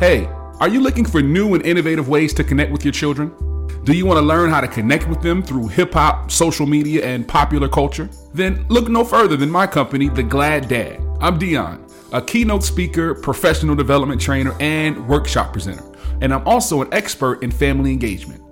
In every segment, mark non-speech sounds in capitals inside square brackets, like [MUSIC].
Hey, are you looking for new and innovative ways to connect with your children? Do you want to learn how to connect with them through hip hop, social media, and popular culture? Then look no further than my company, The Glad Dad. I'm Dion, a keynote speaker, professional development trainer, and workshop presenter. And I'm also an expert in family engagement.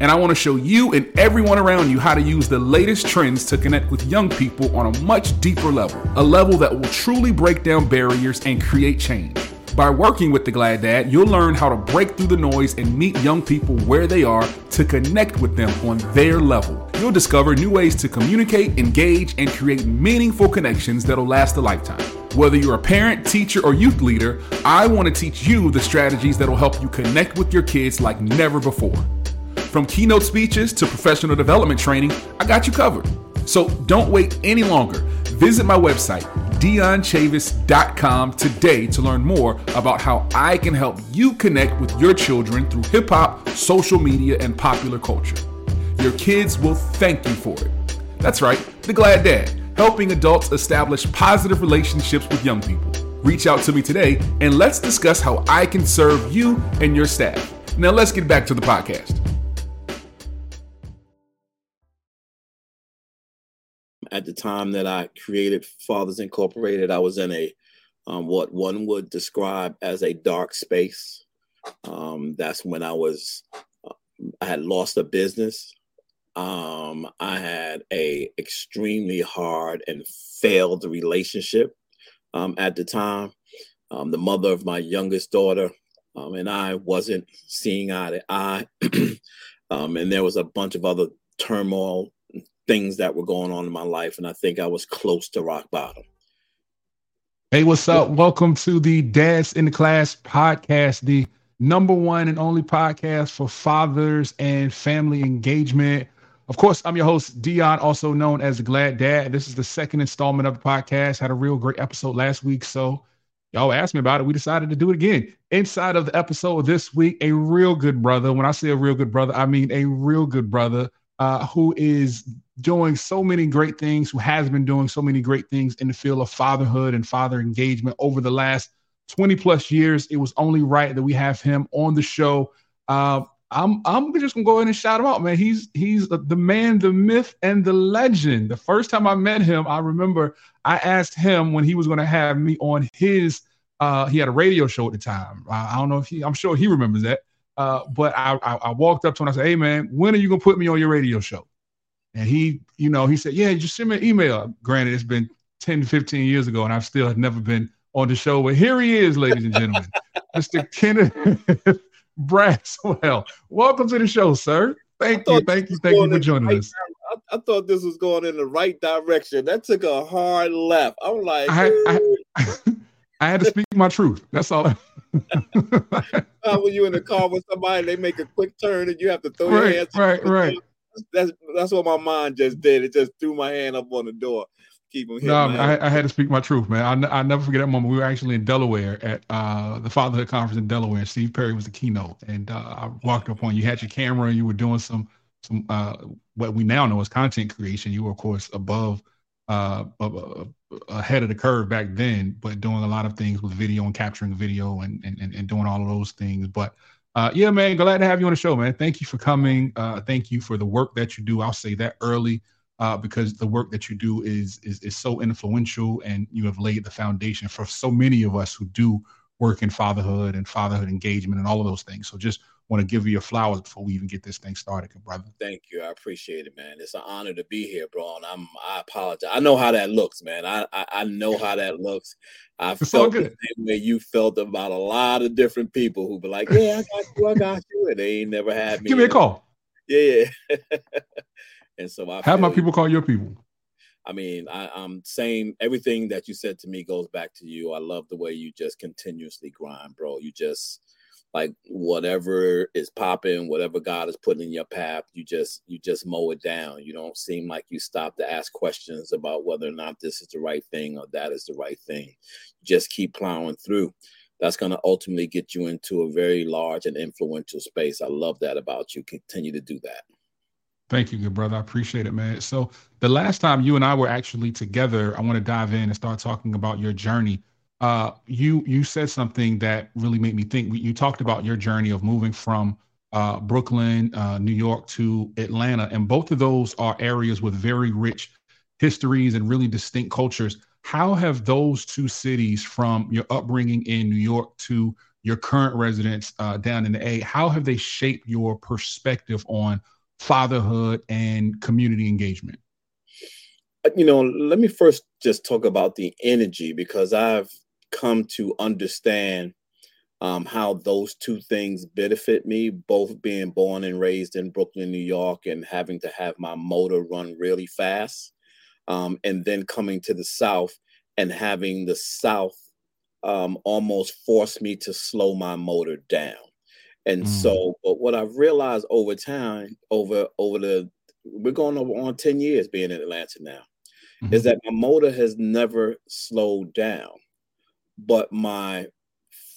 And I want to show you and everyone around you how to use the latest trends to connect with young people on a much deeper level, a level that will truly break down barriers and create change. By working with the Glad Dad, you'll learn how to break through the noise and meet young people where they are to connect with them on their level. You'll discover new ways to communicate, engage, and create meaningful connections that'll last a lifetime. Whether you're a parent, teacher, or youth leader, I want to teach you the strategies that'll help you connect with your kids like never before. From keynote speeches to professional development training, I got you covered. So don't wait any longer. Visit my website, dionchavis.com today to learn more about how I can help you connect with your children through hip hop, social media, and popular culture. Your kids will thank you for it. That's right, The Glad Dad, helping adults establish positive relationships with young people. Reach out to me today and let's discuss how I can serve you and your staff. Now, let's get back to the podcast. At the time that I created Fathers Incorporated, I was in a um, what one would describe as a dark space. Um, that's when I was, uh, I had lost a business. Um, I had a extremely hard and failed relationship um, at the time. Um, the mother of my youngest daughter um, and I wasn't seeing eye to eye, [CLEARS THROAT] and there was a bunch of other turmoil things that were going on in my life, and I think I was close to rock bottom. Hey, what's up? Welcome to the Dads in the Class podcast, the number one and only podcast for fathers and family engagement. Of course, I'm your host, Dion, also known as the Glad Dad. This is the second installment of the podcast. Had a real great episode last week, so y'all asked me about it. We decided to do it again. Inside of the episode this week, a real good brother. When I say a real good brother, I mean a real good brother uh, who is doing so many great things, who has been doing so many great things in the field of fatherhood and father engagement over the last 20 plus years. It was only right that we have him on the show. Uh, I'm I'm just gonna go ahead and shout him out, man. He's he's the man, the myth, and the legend. The first time I met him, I remember I asked him when he was gonna have me on his. Uh, he had a radio show at the time. I, I don't know if he. I'm sure he remembers that. Uh, but I, I, I walked up to him. and I said, "Hey, man, when are you gonna put me on your radio show?" And he, you know, he said, Yeah, just send me an email. Granted, it's been 10, 15 years ago, and I've still never been on the show. But here he is, ladies and gentlemen, [LAUGHS] Mr. Kenneth [LAUGHS] Braswell. Welcome to the show, sir. Thank you, thank you, thank you for joining right us. I, I, thought this was going in the right direction. That took a hard left. I'm like, I, I, [LAUGHS] I had to speak my truth. That's all. when you're in the car with somebody, they make a quick turn and you have to throw right, your hands. Right, right that's that's what my mind just did. It just threw my hand up on the door. Keep him No, I, I, had to speak my truth, man. I, I never forget that moment. We were actually in Delaware at uh, the Fatherhood Conference in Delaware. And Steve Perry was the keynote, and uh, I walked up on you. Had your camera, and you were doing some some uh, what we now know as content creation. You were, of course, above uh, uh, ahead of the curve back then, but doing a lot of things with video and capturing video and and, and doing all of those things. But uh, yeah, man, glad to have you on the show, man. Thank you for coming. Uh, thank you for the work that you do. I'll say that early uh, because the work that you do is, is is so influential, and you have laid the foundation for so many of us who do work in fatherhood and fatherhood engagement and all of those things. So just want to give you your flowers before we even get this thing started, brother. Thank you. I appreciate it, man. It's an honor to be here, bro. And I'm I apologize. I know how that looks, man. I I, I know how that looks. I it's felt the same way you felt about a lot of different people who be like, Yeah, I got you, I got you. And they ain't never had [LAUGHS] me. Give me a call. Yeah. Yeah. [LAUGHS] and so I have my people call your people. I mean, I, I'm saying everything that you said to me goes back to you. I love the way you just continuously grind, bro. You just like whatever is popping, whatever God is putting in your path, you just you just mow it down. You don't seem like you stop to ask questions about whether or not this is the right thing or that is the right thing. You just keep plowing through. That's going to ultimately get you into a very large and influential space. I love that about you. Continue to do that. Thank you, good brother. I appreciate it, man. So the last time you and I were actually together, I want to dive in and start talking about your journey uh, you you said something that really made me think. You talked about your journey of moving from uh, Brooklyn, uh, New York to Atlanta, and both of those are areas with very rich histories and really distinct cultures. How have those two cities, from your upbringing in New York to your current residence uh, down in the A, how have they shaped your perspective on fatherhood and community engagement? You know, let me first just talk about the energy because I've come to understand um, how those two things benefit me, both being born and raised in Brooklyn, New York, and having to have my motor run really fast, um, and then coming to the South and having the South um, almost force me to slow my motor down. And mm. so, but what I've realized over time, over over the we're going over on 10 years being in Atlanta now, mm-hmm. is that my motor has never slowed down but my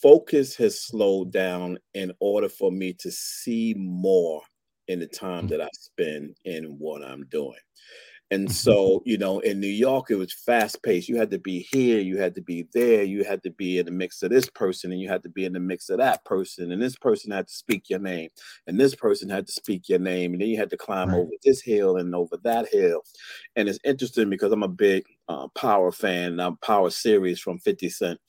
focus has slowed down in order for me to see more in the time mm. that I spend in what I'm doing. And mm-hmm. so, you know, in New York, it was fast paced. You had to be here, you had to be there, you had to be in the mix of this person, and you had to be in the mix of that person, and this person had to speak your name, and this person had to speak your name, and then you had to climb right. over this hill and over that hill. And it's interesting because I'm a big uh, Power fan, I'm Power series from 50 Cent,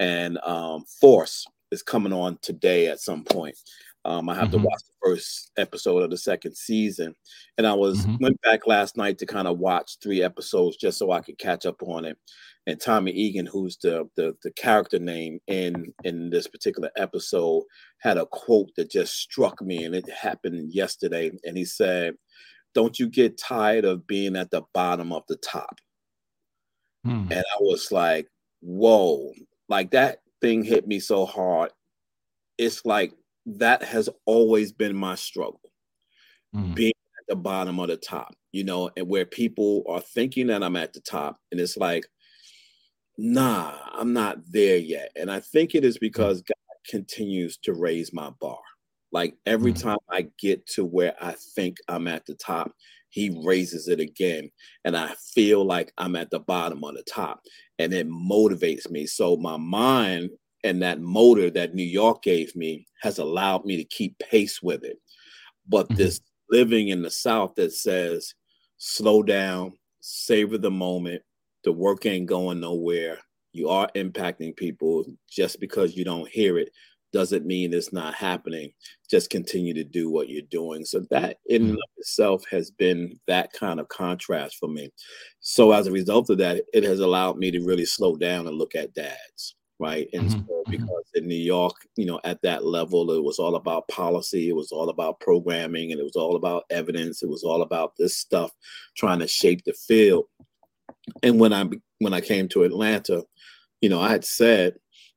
and um, Force is coming on today at some point. Um, I have mm-hmm. to watch the first episode of the second season, and I was mm-hmm. went back last night to kind of watch three episodes just so I could catch up on it. And Tommy Egan, who's the, the the character name in in this particular episode, had a quote that just struck me, and it happened yesterday. And he said, "Don't you get tired of being at the bottom of the top?" Mm. And I was like, "Whoa!" Like that thing hit me so hard. It's like that has always been my struggle mm. being at the bottom of the top you know and where people are thinking that i'm at the top and it's like nah i'm not there yet and i think it is because god continues to raise my bar like every mm. time i get to where i think i'm at the top he raises it again and i feel like i'm at the bottom of the top and it motivates me so my mind and that motor that New York gave me has allowed me to keep pace with it. But mm-hmm. this living in the South that says, slow down, savor the moment, the work ain't going nowhere. You are impacting people just because you don't hear it doesn't mean it's not happening. Just continue to do what you're doing. So that in mm-hmm. itself has been that kind of contrast for me. So as a result of that, it has allowed me to really slow down and look at dads right? And mm-hmm. so mm-hmm. because in New York, you know, at that level, it was all about policy, it was all about programming, and it was all about evidence. It was all about this stuff trying to shape the field. And when I when I came to Atlanta, you know, I had said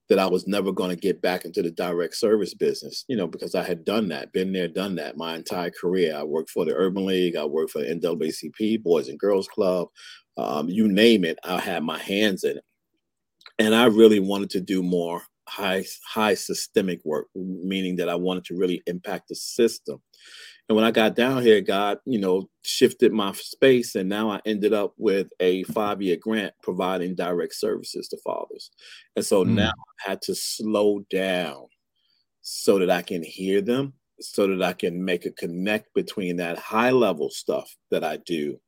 that I was never going to get back into the direct service business, you know, because I had done that, been there, done that my entire career. I worked for the Urban League, I worked for the NAACP, Boys and Girls Club, um, you name it, I had my hands in it and I really wanted to do more high high systemic work, meaning that I wanted to really impact the system. And when I got down here, God, you know, shifted my space, and now I ended up with a five year grant providing direct services to fathers. And so mm. now I had to slow down so that I can hear them, so that I can make a connect between that high level stuff that I do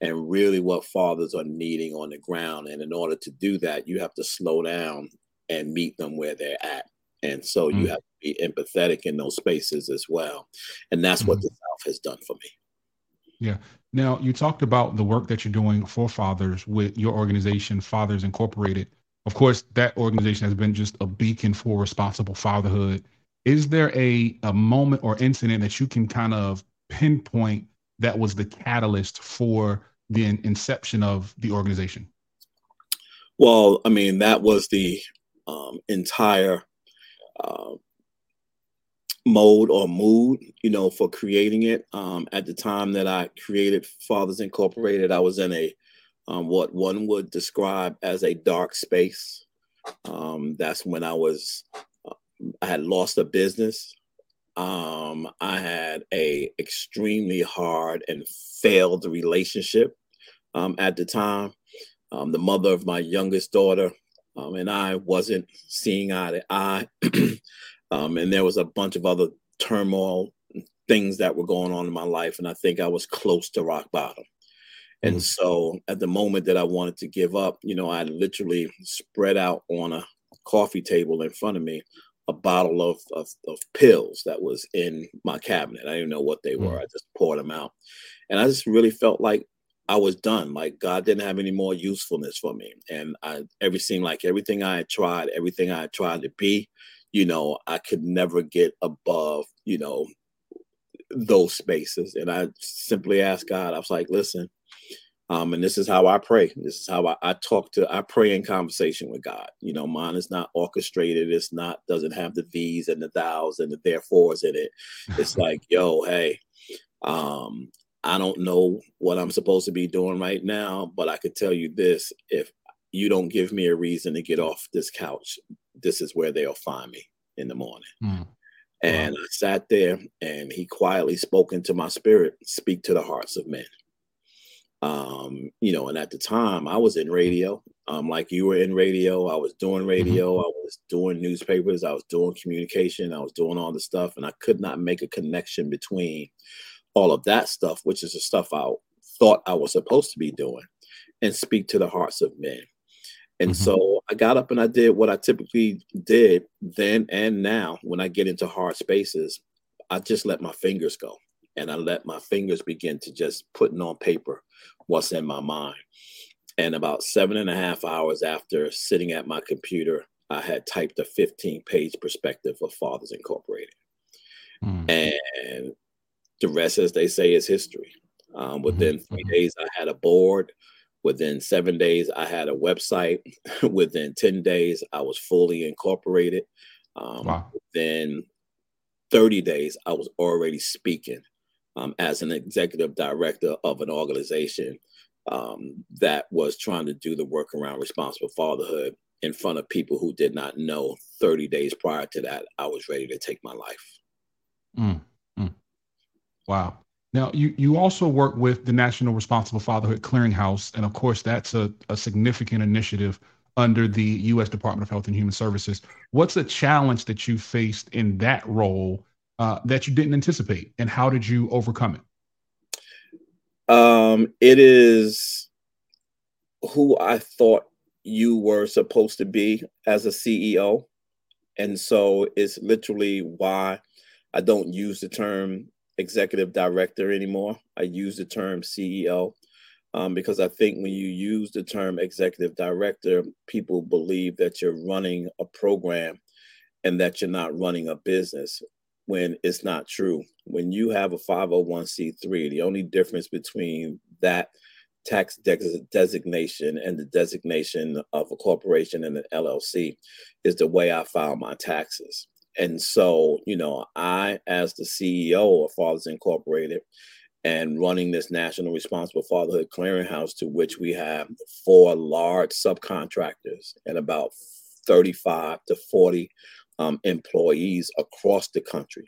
and really what fathers are needing on the ground. And in order to do that, you have to slow down and meet them where they're at. And so mm you have to be empathetic in those spaces as well. And that's mm what the South has done for me. Yeah. Now, you talked about the work that you're doing for fathers with your organization, Fathers Incorporated. Of course, that organization has been just a beacon for responsible fatherhood. Is there a, a moment or incident that you can kind of pinpoint that was the catalyst for the inception of the organization? Well, I mean, that was the um, entire uh, mode or mood, you know, for creating it. Um, at the time that I created Fathers Incorporated, I was in a um, what one would describe as a dark space. Um, that's when I was, uh, I had lost a business. Um, I had a extremely hard and failed relationship um, at the time. Um, the mother of my youngest daughter um, and I wasn't seeing eye to eye. [CLEARS THROAT] um, and there was a bunch of other turmoil things that were going on in my life, and I think I was close to rock bottom. And mm. so, at the moment that I wanted to give up, you know, I literally spread out on a coffee table in front of me a bottle of, of, of pills that was in my cabinet. I didn't know what they were. Mm. I just poured them out. And I just really felt like I was done. Like God didn't have any more usefulness for me. And I every seemed like everything I had tried, everything I had tried to be, you know, I could never get above, you know, those spaces. And I simply asked God, I was like, listen, um, and this is how I pray. This is how I, I, talk to, I pray in conversation with God. You know, mine is not orchestrated. It's not, doesn't have the V's and the thous and the therefores in it. It's [LAUGHS] like, yo, hey, um, I don't know what I'm supposed to be doing right now, but I could tell you this if you don't give me a reason to get off this couch, this is where they'll find me in the morning. Mm. And wow. I sat there and he quietly spoke into my spirit, speak to the hearts of men. Um, you know, and at the time I was in radio, um, like you were in radio. I was doing mm-hmm. radio. I was doing newspapers, I was doing communication, I was doing all the stuff, and I could not make a connection between all of that stuff, which is the stuff I thought I was supposed to be doing, and speak to the hearts of men. And mm-hmm. so I got up and I did what I typically did then and now when I get into hard spaces. I just let my fingers go and I let my fingers begin to just putting on paper what's in my mind. And about seven and a half hours after sitting at my computer, I had typed a 15 page perspective of Fathers Incorporated. Mm. And the rest, as they say, is history. Um, within mm-hmm. 3 mm-hmm. days, I had a board. Within seven days, I had a website. [LAUGHS] within 10 days, I was fully incorporated. Um, wow. Within 30 days, I was already speaking um, as an executive director of an organization um, that was trying to do the work around responsible fatherhood in front of people who did not know 30 days prior to that, I was ready to take my life. Mm, mm. Wow. Now, you, you also work with the National Responsible Fatherhood Clearinghouse. And of course, that's a, a significant initiative under the U.S. Department of Health and Human Services. What's a challenge that you faced in that role uh, that you didn't anticipate, and how did you overcome it? Um, it is who I thought you were supposed to be as a CEO. And so it's literally why I don't use the term executive director anymore. I use the term CEO um, because I think when you use the term executive director, people believe that you're running a program and that you're not running a business when it's not true. When you have a 501c3, the only difference between that tax de- designation and the designation of a corporation and an LLC is the way I file my taxes. And so, you know, I, as the CEO of Fathers Incorporated, and running this National Responsible Fatherhood Clearinghouse, to which we have four large subcontractors and about 35 to 40 um, employees across the country,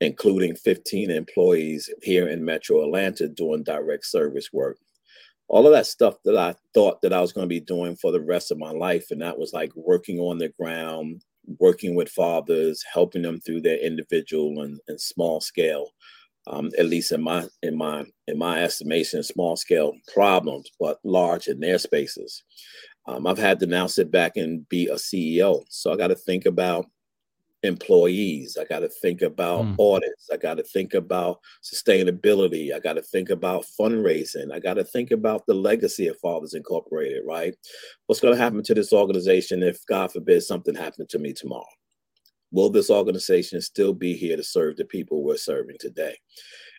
including 15 employees here in Metro Atlanta doing direct service work. All of that stuff that I thought that I was going to be doing for the rest of my life, and that was like working on the ground, working with fathers, helping them through their individual and, and small scale, um, at least in my in my in my estimation, small scale problems, but large in their spaces. Um, I've had to now sit back and be a CEO, so I got to think about employees. I got to think about mm. audits. I got to think about sustainability. I got to think about fundraising. I got to think about the legacy of Fathers Incorporated, right? What's going to happen to this organization if, God forbid, something happened to me tomorrow? Will this organization still be here to serve the people we're serving today?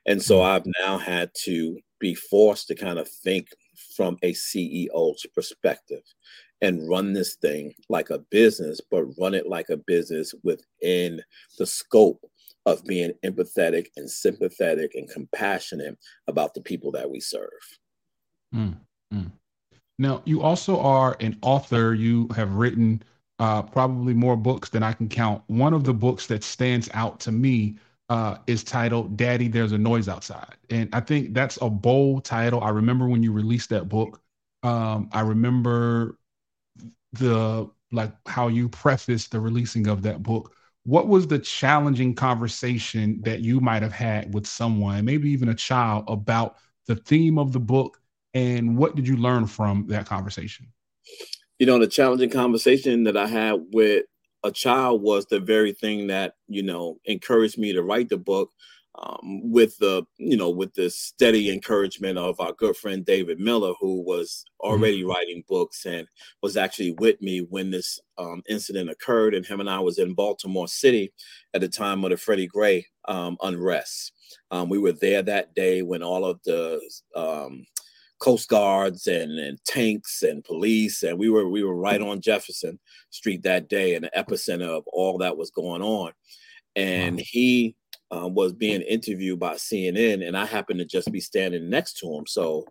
And so mm. I've now had to be forced to kind of think from a CEO's perspective and run this thing like a business, but run it like a business within the scope of being empathetic and sympathetic and compassionate about the people that we serve. Mm, mm. Now, you also are an author. You have written uh, probably more books than I can count. One of the books that stands out to me uh, is titled Daddy, There's a Noise Outside. And I think that's a bold title. I remember when you released that book. Um, I remember the like how you prefaced the releasing of that book. What was the challenging conversation that you might have had with someone, maybe even a child, about the theme of the book, and what did you learn from that conversation? You know, the challenging conversation that I had with a child was the very thing that you know encouraged me to write the book um, with the you know with the steady encouragement of our good friend David Miller, who was already mm-hmm. writing books and was actually with me when this um, incident occurred. And him and I was in Baltimore City at the time of the Freddie Gray um, unrest. Um, we were there that day when all of the um, Coast Guards and, and tanks and police, and we were we were right on Jefferson Street that day in the epicenter of all that was going on. And he uh, was being interviewed by CNN, and I happened to just be standing next to him. So,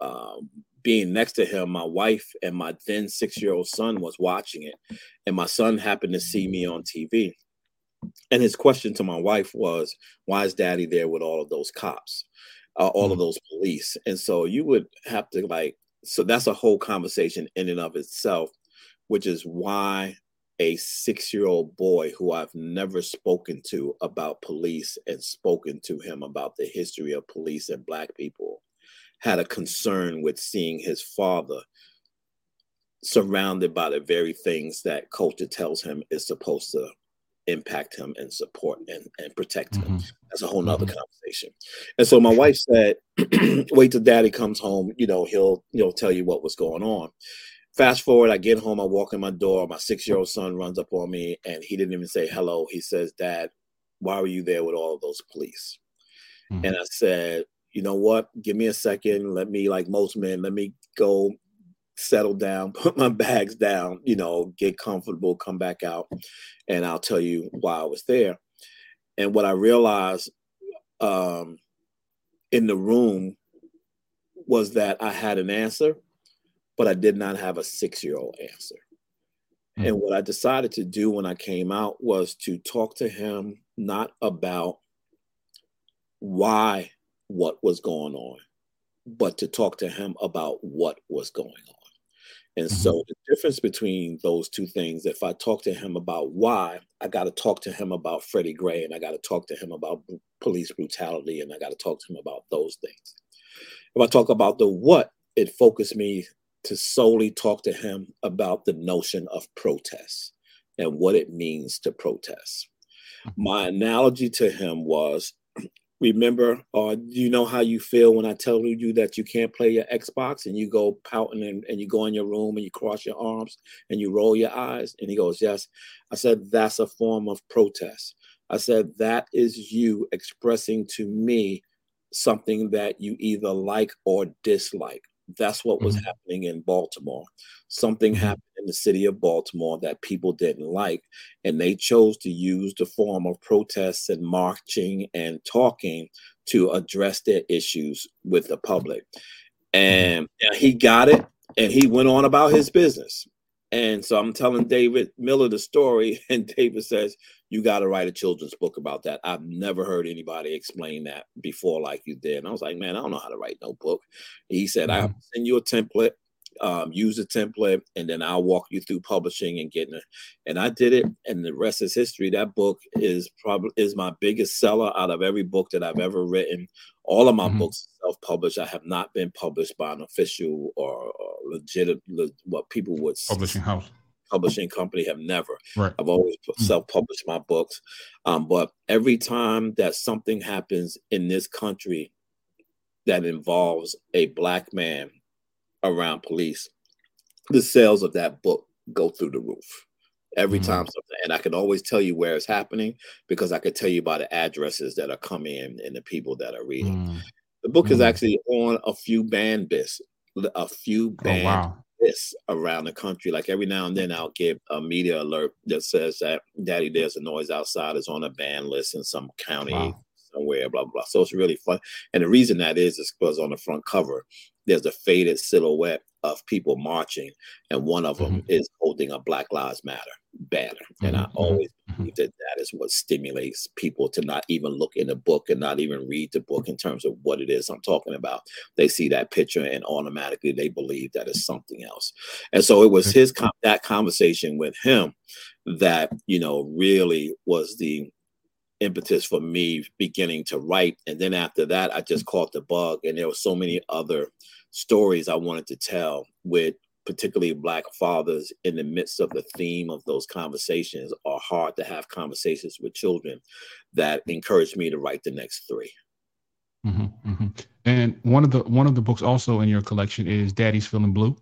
um, being next to him, my wife and my then six-year-old son was watching it, and my son happened to see me on TV. And his question to my wife was, "Why is Daddy there with all of those cops, uh, all of mm. those police?" And so you would have to like, so that's a whole conversation in and of itself, which is why a six year old boy who I've never spoken to about police and spoken to him about the history of police and Black people had a concern with seeing his father surrounded by the very things that culture tells him is supposed to impact him and support and, and protect him. Mm-hmm. That's a whole nother mm-hmm. conversation. And so my wife said, [CLEARS THROAT] wait till daddy comes home, you know, he'll he'll tell you what was going on. Fast forward, I get home, I walk in my door, my six year old son runs up on me and he didn't even say hello. He says, Dad, why were you there with all of those police? Mm-hmm. And I said, you know what? Give me a second. Let me, like most men, let me go settle down, [LAUGHS] put my bags down, you know, get comfortable, come back out, and I'll tell you why I was there. And what I realized um, in the room was that I had an answer but I did not have a six year old answer. Mm-hmm. And what I decided to do when I came out was to talk to him not about why what was going on, but to talk to him about what was going on. And mm-hmm. so the difference between those two things, if I talk to him about why, I got to talk to him about Freddie Gray and I got to talk to him about police brutality and I got to talk to him about those things. If I talk about the what, it focused me to solely talk to him about the notion of protest and what it means to protest. Mm-hmm. My analogy to him was [CLEARS THROAT] remember, uh, you know how you feel when I tell you that you can't play your Xbox and you go pouting and, and you go in your room and you cross your arms and you roll your eyes? And he goes, Yes. I said, That's a form of protest. I said, That is you expressing to me something that you either like or dislike. That's what was mm-hmm. happening in Baltimore. Something mm-hmm. happened in the city of Baltimore that people didn't like, and they chose to use the form of protests and marching and talking to address their issues with the public. Mm-hmm. And, and he got it, and he went on about his business. And so I'm telling David Miller the story, [LAUGHS] and David says, You got to write a children's book about that. I've never heard anybody explain that before like you did. And I was like, Man, I don't know how to write no book. He said, mm-hmm. I'll send you a template, um, use the template, and then I'll walk you through publishing and getting it. And I did it, and the rest is history. That book is probably is my biggest seller out of every book that I've ever written. All of my mm-hmm. books self-published. I have not been published by an official or, or legit what people would publishing house publishing company have never. Right. I've always mm-hmm. self-published my books. Um, but every time that something happens in this country that involves a black man around police, the sales of that book go through the roof every mm-hmm. time something and i can always tell you where it's happening because i could tell you by the addresses that are coming in and the people that are reading mm-hmm. the book mm-hmm. is actually on a few band lists a few band oh, wow. lists around the country like every now and then i'll get a media alert that says that daddy there's a noise outside is on a band list in some county wow. somewhere blah, blah blah so it's really fun and the reason that is is because on the front cover there's a faded silhouette of people marching, and one of them mm-hmm. is holding a Black Lives Matter banner. Mm-hmm. And I mm-hmm. always mm-hmm. believe that that is what stimulates people to not even look in the book and not even read the book in terms of what it is I'm talking about. They see that picture and automatically they believe that it's something else. And so it was his that conversation with him that you know really was the impetus for me beginning to write. And then after that, I just caught the bug. And there were so many other stories I wanted to tell with particularly black fathers in the midst of the theme of those conversations are hard to have conversations with children that encouraged me to write the next 3 mm-hmm, mm-hmm. And one of the one of the books also in your collection is Daddy's Feeling Blue.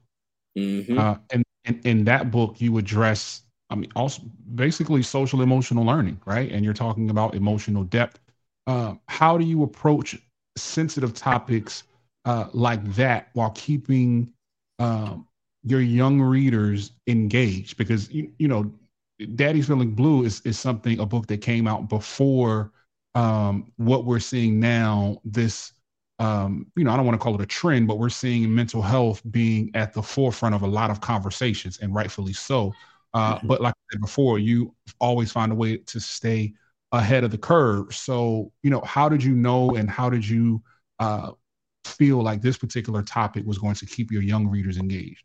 Mm-hmm. Uh, and, and in that book, you address I mean, also basically social emotional learning, right? And you're talking about emotional depth. Uh, how do you approach sensitive topics uh, like that while keeping um, your young readers engaged? Because you, you know, Daddy's Feeling Blue is is something a book that came out before um, what we're seeing now. This um, you know, I don't want to call it a trend, but we're seeing mental health being at the forefront of a lot of conversations, and rightfully so. Uh, mm-hmm. But like I said before, you always find a way to stay ahead of the curve. So, you know, how did you know and how did you uh, feel like this particular topic was going to keep your young readers engaged?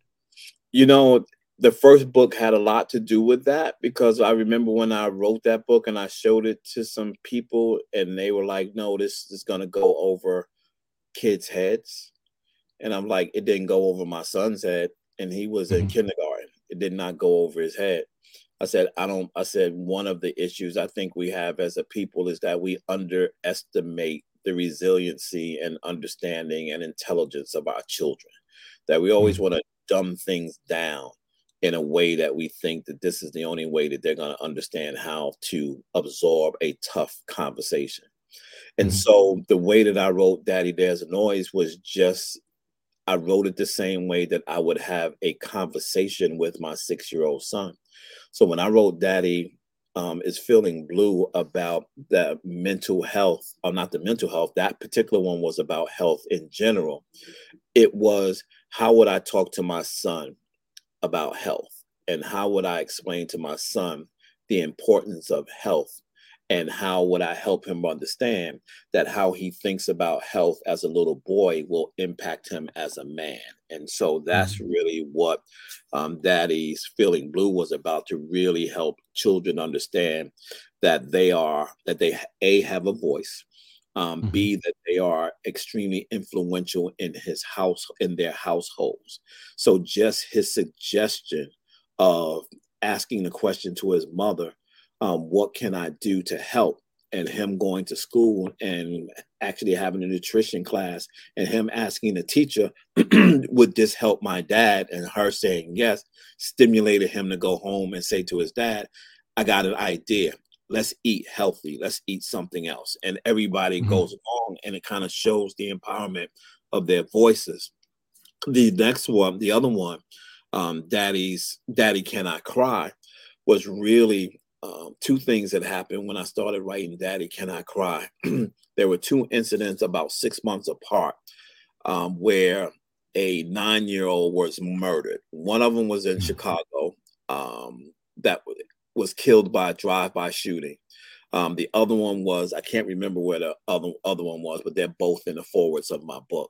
You know, the first book had a lot to do with that because I remember when I wrote that book and I showed it to some people and they were like, no, this is going to go over kids' heads. And I'm like, it didn't go over my son's head. And he was mm-hmm. in kindergarten it did not go over his head. I said, I don't, I said, one of the issues I think we have as a people is that we underestimate the resiliency and understanding and intelligence of our children. That we always mm-hmm. want to dumb things down in a way that we think that this is the only way that they're going to understand how to absorb a tough conversation. And mm-hmm. so the way that I wrote Daddy There's a Noise was just I wrote it the same way that I would have a conversation with my six year old son. So when I wrote Daddy um, is Feeling Blue about the mental health, or not the mental health, that particular one was about health in general. It was how would I talk to my son about health? And how would I explain to my son the importance of health and how would I help him understand that how he thinks about health as a little boy will impact him as a man. And so that's mm-hmm. really what um, Daddy's Feeling Blue was about to really help children understand that they are, that they A, have a voice. Um, mm-hmm. B that they are extremely influential in his house in their households. So just his suggestion of asking the question to his mother, um, what can I do to help? And him going to school and actually having a nutrition class, and him asking the teacher, [CLEARS THROAT] Would this help my dad? And her saying yes, stimulated him to go home and say to his dad, I got an idea. Let's eat healthy. Let's eat something else. And everybody mm-hmm. goes along, and it kind of shows the empowerment of their voices. The next one, the other one, um, Daddy's Daddy Cannot Cry, was really um, two things that happened when I started writing Daddy Can I Cry. [CLEARS THROAT] there were two incidents about six months apart um, where a nine year old was murdered. One of them was in mm-hmm. Chicago um, that was killed by a drive by shooting. Um, the other one was I can't remember where the other other one was, but they're both in the forwards of my book.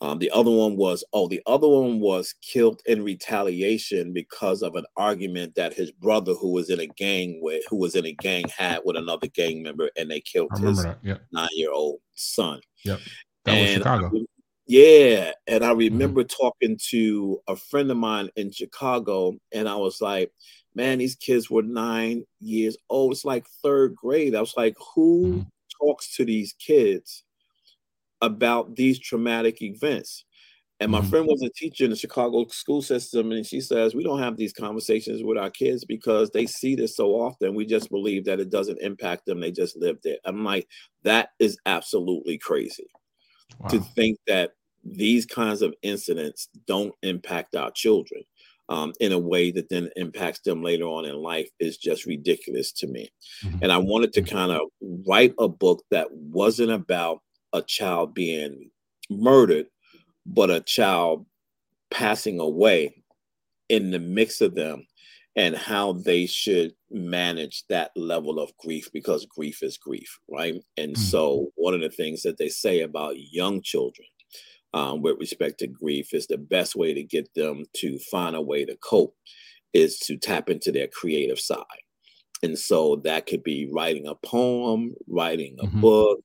Um, the other one was oh, the other one was killed in retaliation because of an argument that his brother, who was in a gang with, who was in a gang, had with another gang member, and they killed his yep. nine year old son. Yep, that and was Chicago. I, yeah, and I mm-hmm. remember mm-hmm. talking to a friend of mine in Chicago, and I was like man, these kids were nine years old. It's like third grade. I was like, who talks to these kids about these traumatic events? And my mm-hmm. friend was a teacher in the Chicago school system, and she says, We don't have these conversations with our kids because they see this so often. We just believe that it doesn't impact them. They just live there. I'm like, That is absolutely crazy wow. to think that these kinds of incidents don't impact our children um, in a way that then impacts them later on in life is just ridiculous to me. Mm-hmm. And I wanted to mm-hmm. kind of write a book that wasn't about a child being murdered, but a child passing away in the mix of them and how they should manage that level of grief because grief is grief, right? And mm-hmm. so, one of the things that they say about young children um, with respect to grief is the best way to get them to find a way to cope is to tap into their creative side. And so, that could be writing a poem, writing a mm-hmm. book,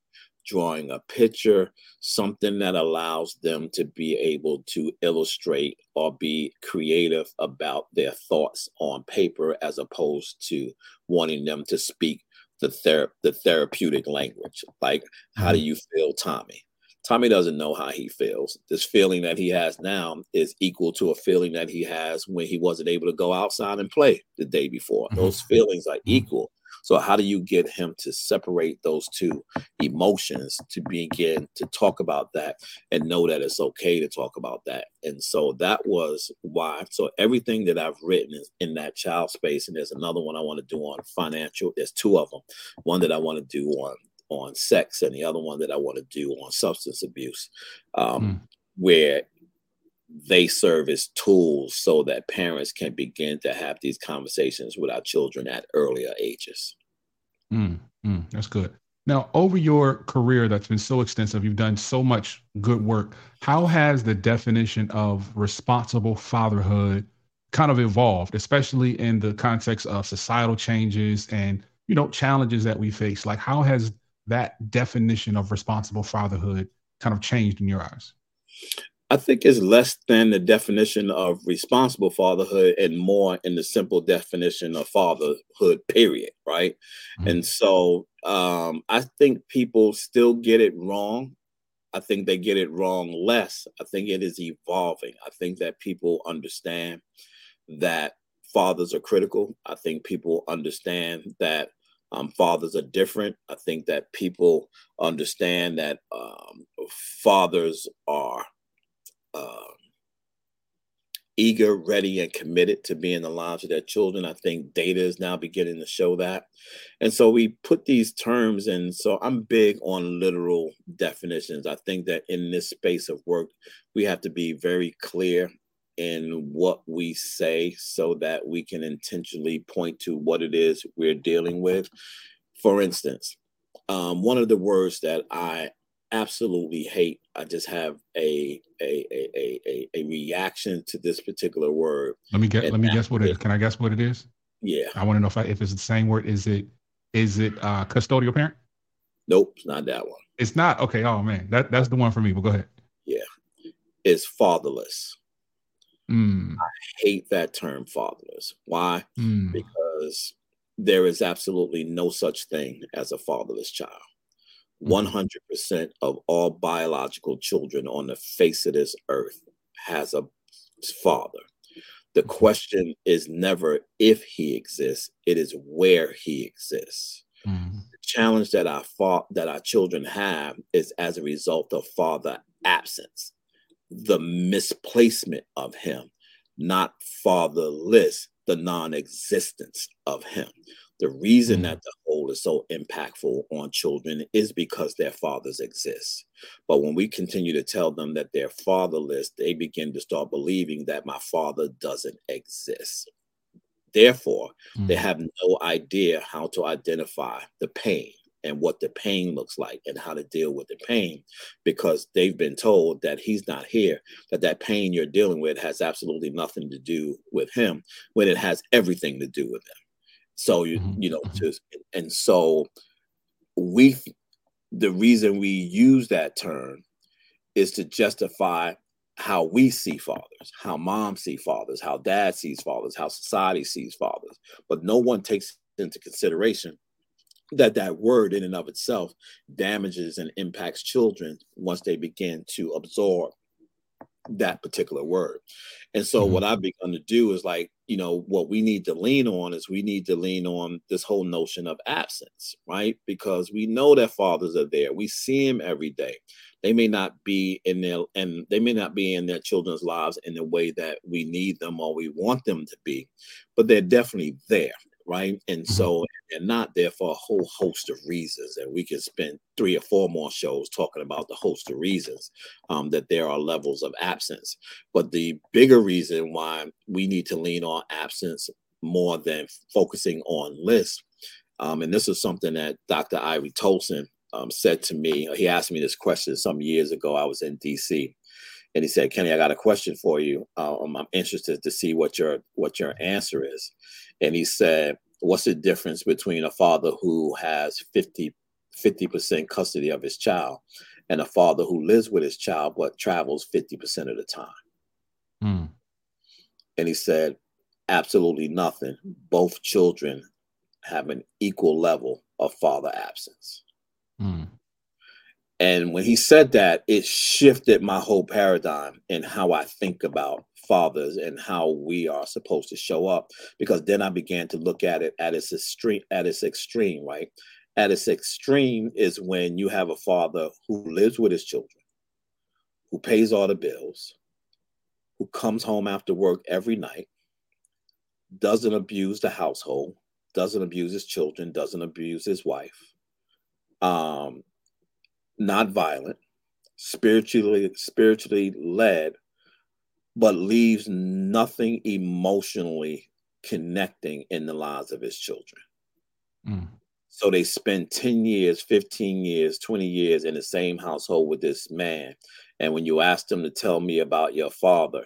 drawing a picture, something that allows them to be able to illustrate or be creative about their thoughts on paper as opposed to wanting them to speak the ther- the therapeutic language. Like, how do mm-hmm. you feel, Tommy? Tommy doesn't know how he feels. This feeling that he has now is equal to a feeling that he has when he wasn't able to go outside and play the day before. Mm-hmm. Those feelings are equal. So, how do you get him to separate those two emotions to begin to talk about that and know that it's okay to talk about that? And so that was why. So, everything that I've written is in that child space, and there's another one I want to do on financial. There's two of them. One that I want to do on on sex, and the other one that I want to do on substance abuse, um, mm. where they serve as tools so that parents can begin to have these conversations with our children at earlier ages. Mm, mm, that's good. Now, over your career that's been so extensive, you've done so much good work. How has the definition of responsible fatherhood kind of evolved, especially in the context of societal changes and you know challenges that we face? Like, how has that definition of responsible fatherhood kind of changed in your eyes? I think it's less than the definition of responsible fatherhood and more in the simple definition of fatherhood, period. Right. Mm-hmm. And so um, I think people still get it wrong. I think they get it wrong less. I think it is evolving. I think that people understand that fathers are critical. I think people understand that um, fathers are different. I think that people understand that um, fathers are uh, eager, ready, and committed to be in the lives of their children. I think data is now beginning to show that. And so we put these terms in. So I'm big on literal definitions. I think that in this space of work, we have to be very clear in what we say so that we can intentionally point to what it is we're dealing with. For instance, um, one of the words that I absolutely hate. I just have a a a a, a reaction to this particular word. Let me get. let me guess what it is. Can I guess what it is? Yeah. I want to know if I, if it's the same word. Is it is it uh, custodial parent? Nope, it's not that one. It's not. Okay. Oh man, that that's the one for me. But go ahead. Yeah, it's fatherless. Mm. I hate that term, fatherless. Why? Mm. Because there is absolutely no such thing as a fatherless child. 100% mm-hmm. of all biological children on the face of this earth has a father. The mm-hmm. question is never if he exists, it is where he exists. Mm-hmm. The challenge that our fa- that our children have is as a result of father absence, the misplacement of him, not fatherless, the non-existence of him. The reason mm. that the whole is so impactful on children is because their fathers exist. But when we continue to tell them that they're fatherless, they begin to start believing that my father doesn't exist. Therefore, mm. they have no idea how to identify the pain and what the pain looks like and how to deal with the pain because they've been told that he's not here that that pain you're dealing with has absolutely nothing to do with him when it has everything to do with him so you mm-hmm. you know just and so we the reason we use that term is to justify how we see fathers, how mom see fathers, how dad sees fathers, how society sees fathers. But no one takes into consideration that that word in and of itself damages and impacts children once they begin to absorb that particular word. And so mm-hmm. what I've begun to do is like, you know, what we need to lean on is we need to lean on this whole notion of absence, right? Because we know that fathers are there. We see them every day. They may not be in their and they may not be in their children's lives in the way that we need them or we want them to be, but they're definitely there right? And mm-hmm. so they're not there for a whole host of reasons. And we can spend three or four more shows talking about the host of reasons um, that there are levels of absence. But the bigger reason why we need to lean on absence more than focusing on lists. Um, and this is something that Dr. Irie Tolson um, said to me. He asked me this question some years ago. I was in DC and he said, "Kenny, I got a question for you. Um, I'm interested to see what your what your answer is." And he said, "What's the difference between a father who has 50 percent custody of his child and a father who lives with his child but travels 50 percent of the time?" Mm. And he said, "Absolutely nothing. Both children have an equal level of father absence." Mm. And when he said that, it shifted my whole paradigm in how I think about fathers and how we are supposed to show up. Because then I began to look at it at its extreme, at its extreme, right? At its extreme is when you have a father who lives with his children, who pays all the bills, who comes home after work every night, doesn't abuse the household, doesn't abuse his children, doesn't abuse his wife, um, not violent, spiritually spiritually led, but leaves nothing emotionally connecting in the lives of his children. Mm. So they spend 10 years, 15 years, 20 years in the same household with this man. And when you ask them to tell me about your father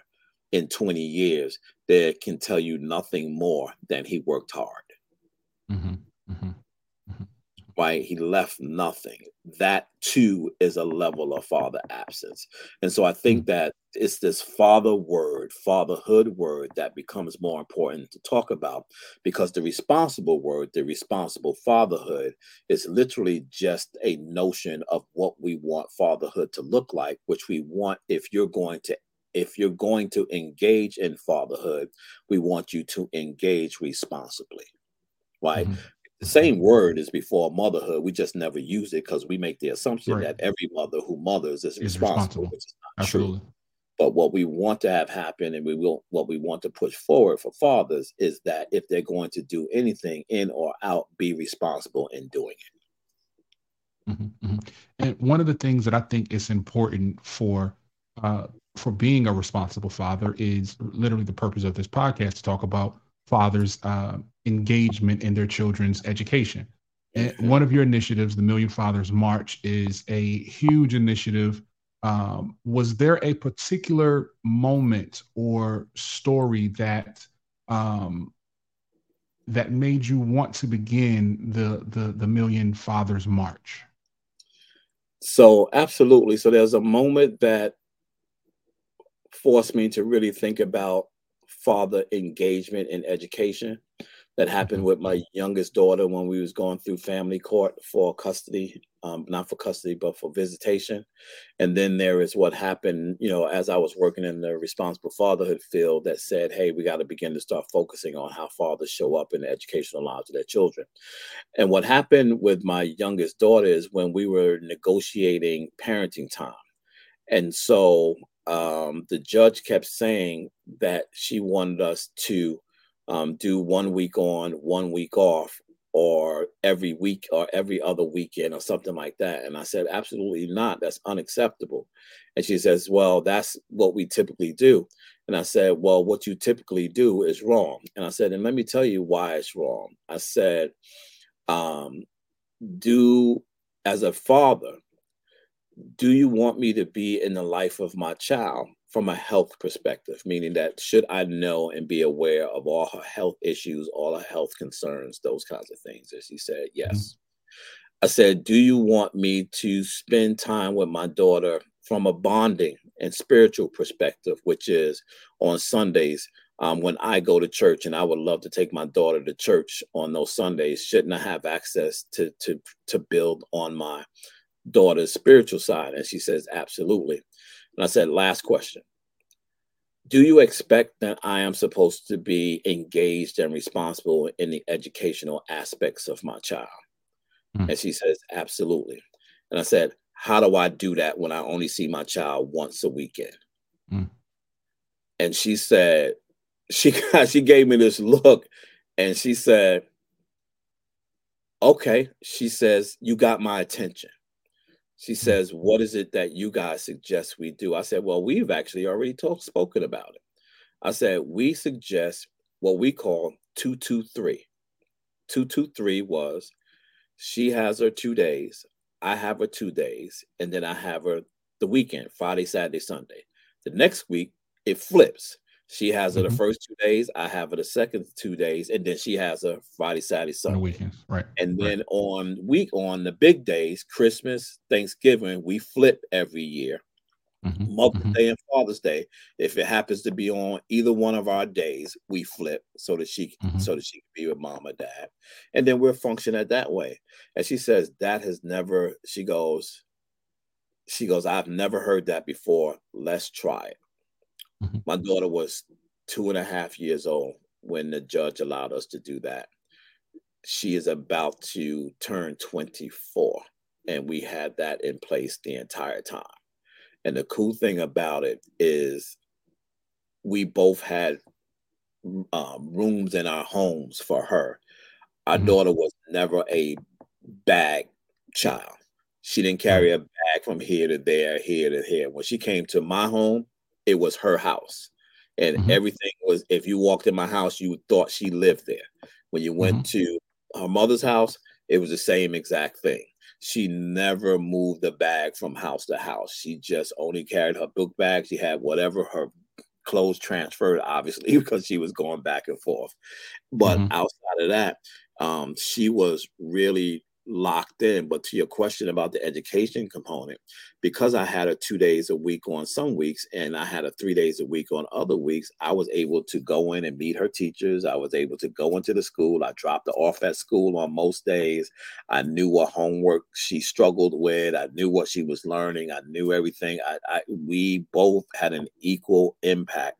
in 20 years, they can tell you nothing more than he worked hard. Mm-hmm. Mm-hmm right? He left nothing. That too is a level of father absence. And so I think mm. that it's this father word, fatherhood word that becomes more important to talk about because the responsible word, the responsible fatherhood, is literally just a notion of what we want fatherhood to look like, which we want if you're going to if you're going to engage in fatherhood, we want you to engage responsibly right? Mm-hmm the same word is before motherhood. We just never use it because we make the assumption right. that every mother who mothers is, is responsible, which is not Absolutely. true. But what we want to have happen, and we will, what we want to push forward for fathers is that if they're going to do anything in or out, be responsible in doing it. Mm-hmm, mm-hmm. And one of the things that I think is important for uh, for being a responsible father is literally the purpose of this podcast to talk about fathers' uh, engagement in their children's education. And one of your initiatives, the Million Fathers March, is a huge initiative. Um, was there a particular moment or story that um, that made you want to begin the the the Million Fathers March? So absolutely. So there's a moment that forced me to really think about father engagement in education. That happened mm-hmm. with my youngest daughter when we was going through family court for custody um, not for custody but for visitation. And then there is what happened you know as i was working in the responsible fatherhood field that said hey we got to begin to start focusing on how fathers show up in the educational lives of their children. And what happened with my youngest daughter is when we were negotiating parenting time. And so um, the judge kept saying that she wanted us to um, do one week on, one week off, or every week or every other weekend or something like that. And I said, absolutely not. That's unacceptable. And she says, well, that's what we typically do. And I said, well, what you typically do is wrong. And I said, and let me tell you why it's wrong. I said, um, do as a father, do you want me to be in the life of my child from a health perspective? Meaning that should I know and be aware of all her health issues, all her health concerns, those kinds of things? And she said, mm-hmm. yes. I said, do you want me to spend time with my daughter from a bonding and spiritual perspective, which is on Sundays um, when I go to church, and I would love to take my daughter to church on those Sundays. Shouldn't I have access to to to build on my daughter's spiritual side? And she says, absolutely. And I said, last question. Do you expect that I am supposed to be engaged and responsible in the educational aspects of my child? Mm. And she says, absolutely. And I said, how do I do that when I only see my child once a weekend? Mm. And she said, [LAUGHS] she she gave me this look and she said, okay. She says, You got my attention. She hmm. says, What is it that you guys suggest we do? I said, Well, we've actually already talked, spoken about it. I said, We suggest what we call 223. 223 was she has her two days, I have her two days, and then I have her the weekend, Friday, Saturday, Sunday. The next week, it flips. She has her mm-hmm. the first two days. I have her the second two days, and then she has a Friday, Saturday, Sunday. The weekends, right? And right. then on week on the big days, Christmas, Thanksgiving, we flip every year. Mm-hmm. Mother's mm-hmm. Day and Father's Day. If it happens to be on either one of our days, we flip so that she mm-hmm. so that she can be with mom or dad, and then we're functioning that way. And she says that has never. She goes. She goes. I've never heard that before. Let's try it. Mm-hmm. My daughter was two and a half years old when the judge allowed us to do that. She is about to turn 24, and we had that in place the entire time. And the cool thing about it is we both had um, rooms in our homes for her. Our mm-hmm. daughter was never a bag child. She didn't carry a bag from here to there, here to here. When she came to my home, it was her house. And mm-hmm. everything was, if you walked in my house, you would thought she lived there. When you went mm-hmm. to her mother's house, it was the same exact thing. She never moved the bag from house to house. She just only carried her book bag. She had whatever her clothes transferred, obviously, [LAUGHS] because she was going back and forth. But mm-hmm. outside of that, um, she was really locked in. But to your question about the education component, because I had a two days a week on some weeks and I had a three days a week on other weeks, I was able to go in and meet her teachers. I was able to go into the school. I dropped her off at school on most days. I knew what homework she struggled with. I knew what she was learning. I knew everything. I, I we both had an equal impact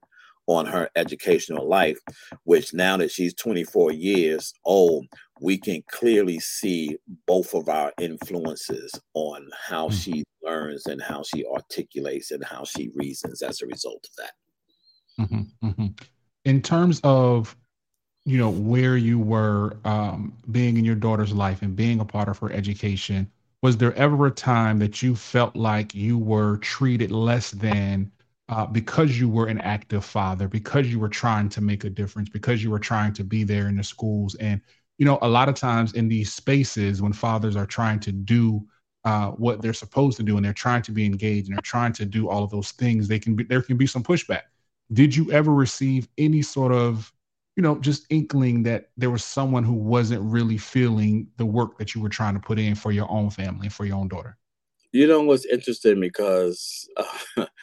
on her educational life, which now that she's 24 years old, we can clearly see both of our influences on how mm-hmm. she learns and how she articulates and how she reasons as a result of that. Mm-hmm, mm-hmm. In terms of you know where you were um, being in your daughter's life and being a part of her education, was there ever a time that you felt like you were treated less than uh, because you were an active father, because you were trying to make a difference, because you were trying to be there in the schools. And, you know, a lot of times in these spaces when fathers are trying to do uh, what they're supposed to do and they're trying to be engaged and they're trying to do all of those things, they can be there can be some pushback. Did you ever receive any sort of, you know, just inkling that there was someone who wasn't really feeling the work that you were trying to put in for your own family for your own daughter? You know what's interesting because uh, [LAUGHS]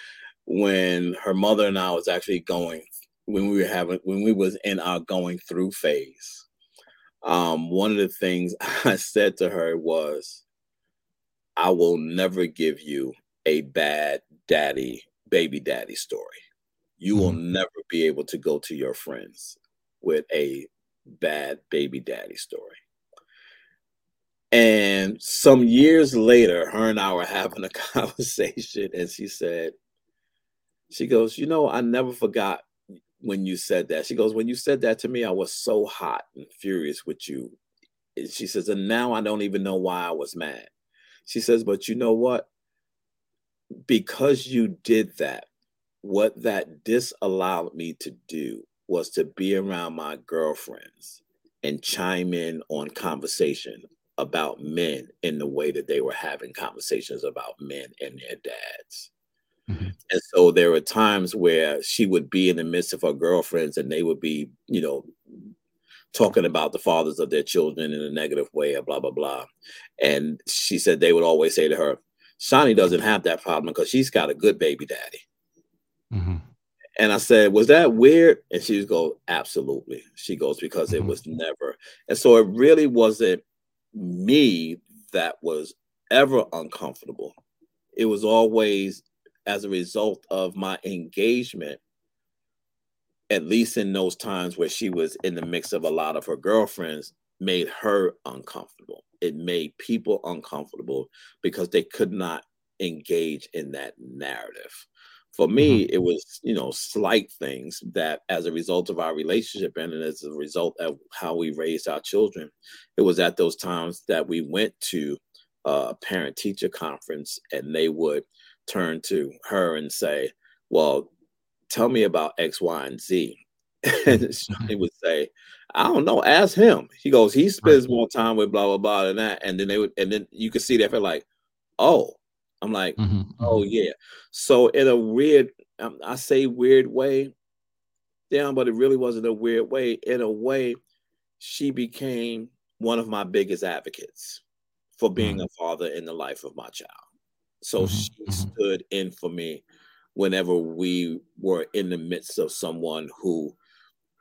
when her mother and I was actually going when we were having when we was in our going through phase. Um, one of the things [LAUGHS] I said to her was, I will never give you a bad daddy, baby daddy story. You mm-hmm. will never be able to go to your friends with a bad baby daddy story. And some years later, her and I were [LAUGHS] having a [LAUGHS] conversation, and she said, she goes, You know, I never forgot when you said that. She goes, When you said that to me, I was so hot and furious with you. She says, And now I don't even know why I was mad. She says, But you know what? Because you did that, what that disallowed me to do was to be around my girlfriends and chime in on conversation about men in the way that they were having conversations about men and their dads. Mm-hmm. And so there were times where she would be in the midst of her girlfriends and they would be, you know, talking about the fathers of their children in a negative way and blah, blah, blah. And she said they would always say to her, Shani doesn't have that problem because she's got a good baby daddy. Mm-hmm. And I said, Was that weird? And she would go, Absolutely. She goes, Because mm-hmm. it was never. And so it really wasn't me that was ever uncomfortable. It was always as a result of my engagement, at least in those times where she was in the mix of a lot of her girlfriends, made her uncomfortable. It made people uncomfortable because they could not engage in that narrative. For me, mm-hmm. it was, you know, slight things that as a result of our relationship and as a result of how we raised our children, it was at those times that we went to a parent teacher conference and they would turn to her and say, Well, tell me about X, Y, and Z. [LAUGHS] and he would say, I don't know, ask him. He goes, he spends more time with blah blah blah than that. And then they would, and then you could see that for like, oh, I'm like, mm-hmm, mm-hmm. oh yeah. So in a weird, um, I say weird way, down, but it really wasn't a weird way. In a way, she became one of my biggest advocates for being mm-hmm. a father in the life of my child. So mm-hmm, she mm-hmm. stood in for me whenever we were in the midst of someone who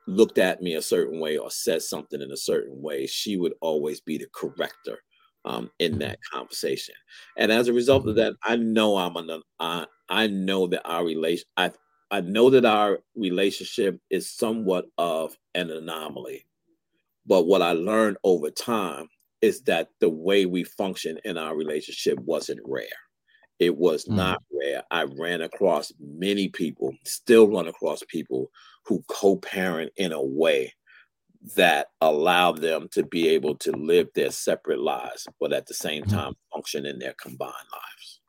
looked at me a certain way or said something in a certain way, she would always be the corrector um, in mm-hmm. that conversation. And as a result of that, I know I'm an, I, I know that our relation, I, I know that our relationship is somewhat of an anomaly. But what I learned over time is that the way we function in our relationship wasn't rare. It was mm. not rare. I ran across many people, still run across people who co parent in a way that allow them to be able to live their separate lives, but at the same mm-hmm. time function in their combined lives.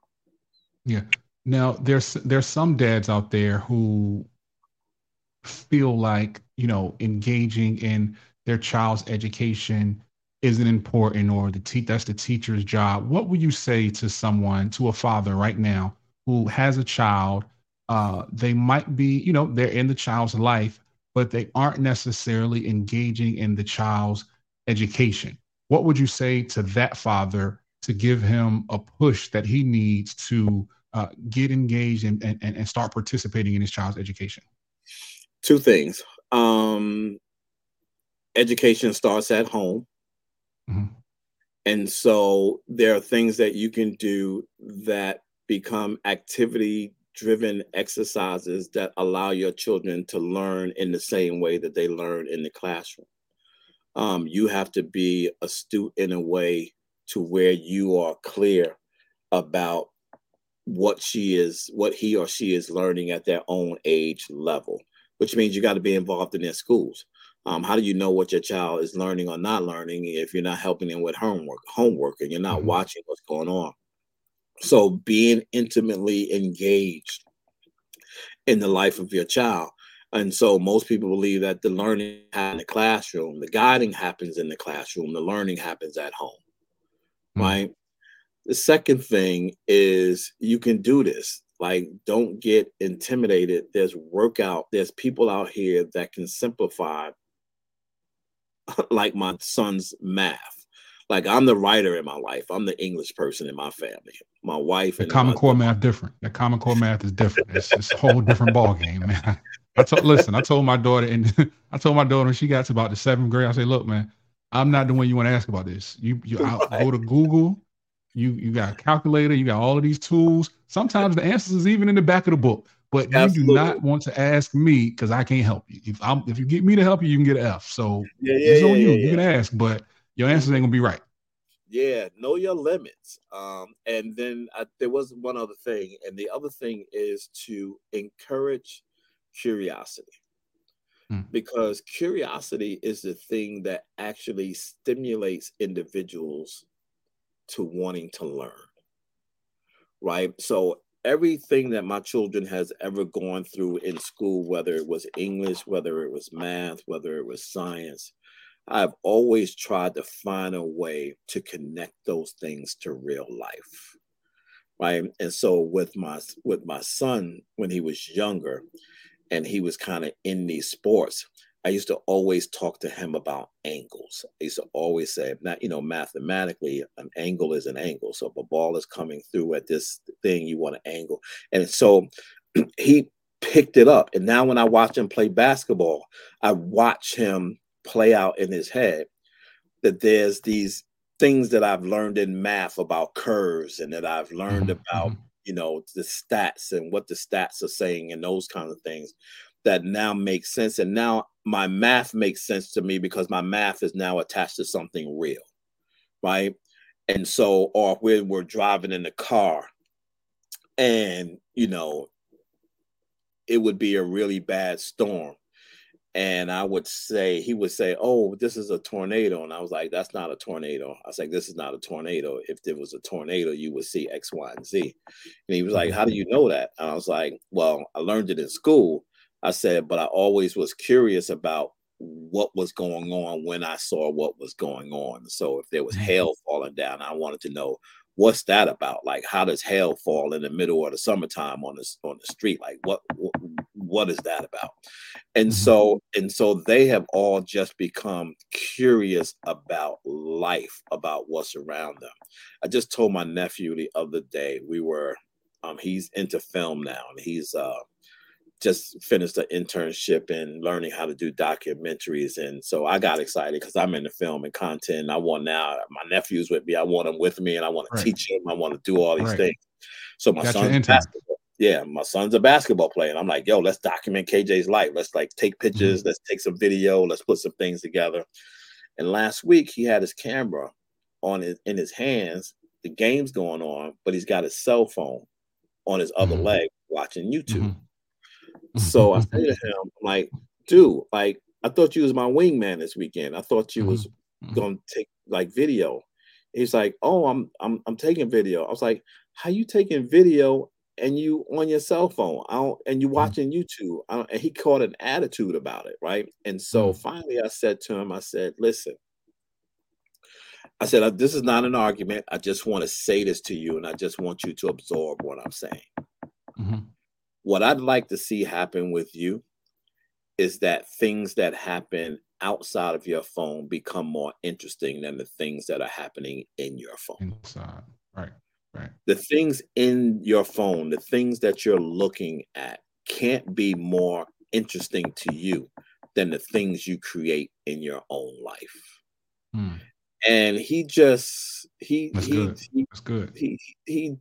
Yeah. Now there's there's some dads out there who feel like you know engaging in their child's education isn't important or the te- that's the teacher's job. What would you say to someone, to a father right now who has a child? Uh, they might be, you know, they're in the child's life, but they aren't necessarily engaging in the child's education. What would you say to that father to give him a push that he needs to uh, get engaged and, and, and start participating in his child's education? Two things. Um, education starts at home Mm-hmm. And so there are things that you can do that become activity driven exercises that allow your children to learn in the same way that they learn in the classroom. Um, you have to be astute in a way to where you are clear about what she is, what he or she is learning at their own age level, which means you got to be involved in their schools. Um, how do you know what your child is learning or not learning if you're not helping them with homework, homework, and you're not mm-hmm. watching what's going on? So being intimately engaged in the life of your child. And so most people believe that the learning happens in the classroom, the guiding happens in the classroom, the learning happens at home. Mm-hmm. Right. The second thing is you can do this. Like, don't get intimidated. There's workout, there's people out here that can simplify [LAUGHS] like my son's math. Like I'm the writer in my life. I'm the English person in my family. My wife the and Common Core math different. The Common Core math is different. It's, it's a whole different ball game, man. I told listen, I told my daughter and [LAUGHS] I told my daughter when she got to about the seventh grade, I said, look, man, I'm not the one you want to ask about this. You you [LAUGHS] right. go to Google, you you got a calculator, you got all of these tools. Sometimes the answers is even in the back of the book. But Absolutely. you do not want to ask me because I can't help you. If I'm if you get me to help you, you can get an F. So yeah, yeah, it's on yeah, you. You can ask, but your answers ain't gonna be right. Yeah, know your limits. Um, and then I, there was one other thing, and the other thing is to encourage curiosity. Hmm. Because curiosity is the thing that actually stimulates individuals to wanting to learn. Right. So everything that my children has ever gone through in school whether it was english whether it was math whether it was science i've always tried to find a way to connect those things to real life right? And so with my with my son when he was younger and he was kind of in these sports I used to always talk to him about angles. I used to always say, not you know, mathematically, an angle is an angle. So if a ball is coming through at this thing, you want an angle. And so [CLEARS THROAT] he picked it up. And now when I watch him play basketball, I watch him play out in his head that there's these things that I've learned in math about curves and that I've learned mm-hmm. about, mm-hmm. you know, the stats and what the stats are saying and those kinds of things that now make sense. And now my math makes sense to me because my math is now attached to something real, right? And so, or when we're driving in the car and, you know, it would be a really bad storm and I would say he would say, "Oh, this is a tornado," and I was like, "That's not a tornado." I was like, "This is not a tornado. If there was a tornado, you would see X, Y, and Z." And he was like, "How do you know that?" And I was like, "Well, I learned it in school." I said, "But I always was curious about what was going on when I saw what was going on. So if there was mm-hmm. hail falling down, I wanted to know what's that about? Like, how does hail fall in the middle of the summertime on this on the street? Like, what what, what is that about? And mm-hmm. so and so they have all just become curious about life, about what's around them. I just told my nephew the other day we were um he's into film now and he's uh just finished an internship and learning how to do documentaries. And so I got excited because I'm in the film and content. And I want now my nephews with me. I want them with me and I want right. to teach them. I want to do all these right. things. So my son's basketball. Yeah, my son's a basketball player. And I'm like, yo, let's document KJ's life. Let's like take pictures, mm-hmm. let's take some video, let's put some things together. And last week he had his camera on his in his hands, the game's going on, but he's got his cell phone on his other mm-hmm. leg watching YouTube. Mm-hmm. So I say to him, like, dude, like, I thought you was my wingman this weekend. I thought you was mm-hmm. gonna take like video. He's like, oh, I'm I'm I'm taking video. I was like, how you taking video and you on your cell phone? I don't, and you mm-hmm. watching YouTube. and he caught an attitude about it, right? And so mm-hmm. finally, I said to him, I said, listen. I said, this is not an argument. I just want to say this to you, and I just want you to absorb what I'm saying. Mm-hmm. What I'd like to see happen with you is that things that happen outside of your phone become more interesting than the things that are happening in your phone. Inside. Right. Right. The things in your phone, the things that you're looking at can't be more interesting to you than the things you create in your own life. Hmm. And he just he That's he, good. he That's good. He he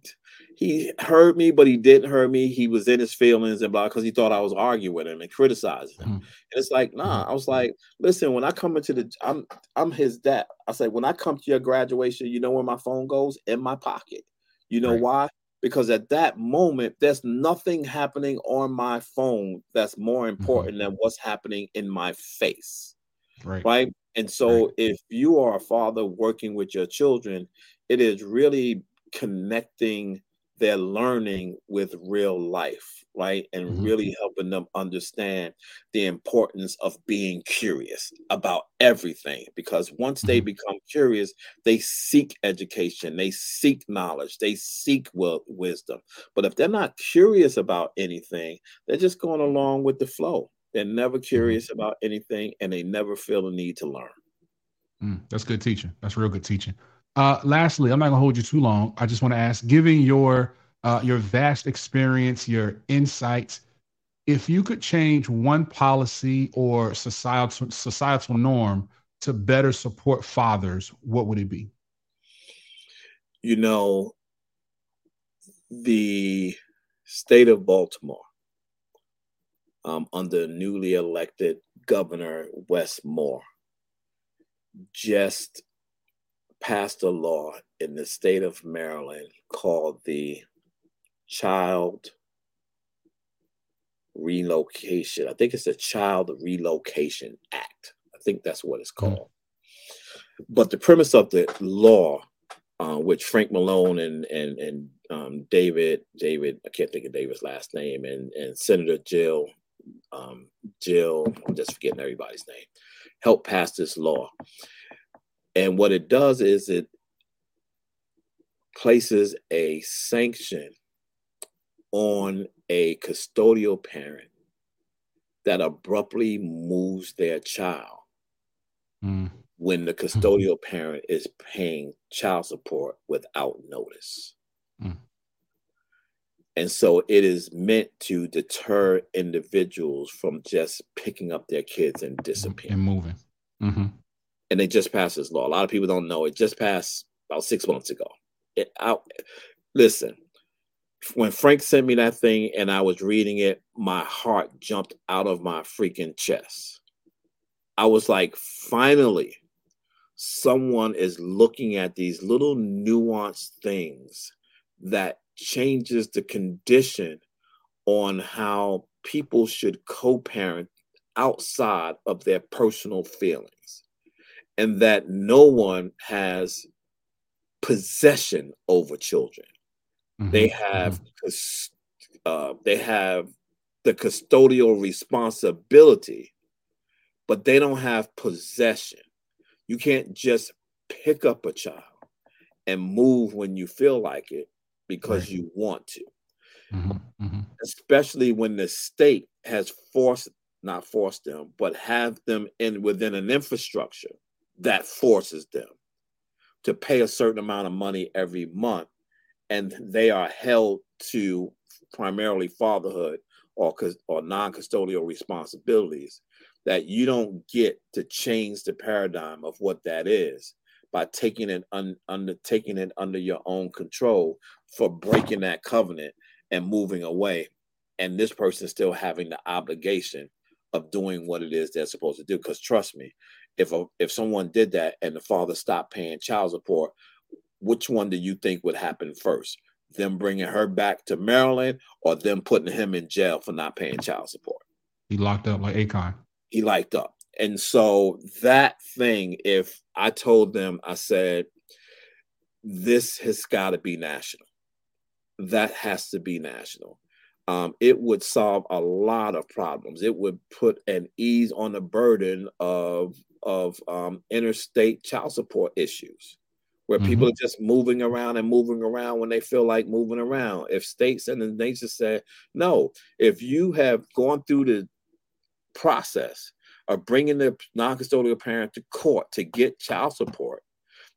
he heard me, but he didn't hurt me. He was in his feelings and blah because he thought I was arguing with him and criticizing him. Mm-hmm. And it's like, nah. Mm-hmm. I was like, listen, when I come into the, I'm I'm his dad. I said, when I come to your graduation, you know where my phone goes in my pocket. You know right. why? Because at that moment, there's nothing happening on my phone that's more mm-hmm. important mm-hmm. than what's happening in my face. Right. Right. And so, right. if you are a father working with your children, it is really connecting their learning with real life, right? And mm-hmm. really helping them understand the importance of being curious about everything. Because once they mm-hmm. become curious, they seek education, they seek knowledge, they seek w- wisdom. But if they're not curious about anything, they're just going along with the flow. They're never mm-hmm. curious about anything and they never feel the need to learn. Mm, that's good teaching. That's real good teaching. Uh, lastly, I'm not gonna hold you too long. I just want to ask, given your uh, your vast experience, your insights, if you could change one policy or societal societal norm to better support fathers, what would it be? You know, the state of Baltimore, um, under newly elected Governor Wes Moore, just passed a law in the state of Maryland called the Child Relocation. I think it's the Child Relocation Act. I think that's what it's called. But the premise of the law, uh, which Frank Malone and and and um, David David I can't think of David's last name and and Senator Jill um, Jill I'm just forgetting everybody's name helped pass this law and what it does is it places a sanction on a custodial parent that abruptly moves their child mm. when the custodial parent is paying child support without notice. Mm. And so it is meant to deter individuals from just picking up their kids and disappearing. And moving. Mm-hmm and they just passed this law. A lot of people don't know it just passed about six months ago. It, I, listen, when Frank sent me that thing and I was reading it, my heart jumped out of my freaking chest. I was like, finally, someone is looking at these little nuanced things that changes the condition on how people should co-parent outside of their personal feelings and that no one has possession over children mm-hmm. they have mm-hmm. uh, they have the custodial responsibility but they don't have possession you can't just pick up a child and move when you feel like it because right. you want to mm-hmm. Mm-hmm. especially when the state has forced not forced them but have them in within an infrastructure that forces them to pay a certain amount of money every month and they are held to primarily fatherhood or or non-custodial responsibilities that you don't get to change the paradigm of what that is by taking it un, under taking it under your own control for breaking that covenant and moving away. And this person still having the obligation of doing what it is they're supposed to do. Because trust me if a, if someone did that and the father stopped paying child support which one do you think would happen first? Them bringing her back to maryland or them putting him in jail for not paying child support? He locked up like akon. He locked up and so that thing if i told them i said this has got to be national that has to be national um, it would solve a lot of problems. It would put an ease on the burden of of um, interstate child support issues, where mm-hmm. people are just moving around and moving around when they feel like moving around. If states and the nation said no, if you have gone through the process of bringing the non-custodial parent to court to get child support,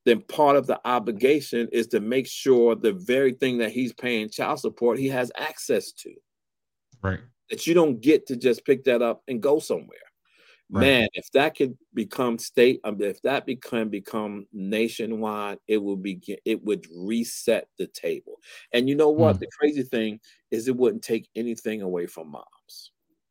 then part of the obligation is to make sure the very thing that he's paying child support he has access to. Right. That you don't get to just pick that up and go somewhere. Right. Man, if that could become state, mean, if that become become nationwide, it would be it would reset the table. And you know what? Mm. The crazy thing is, it wouldn't take anything away from moms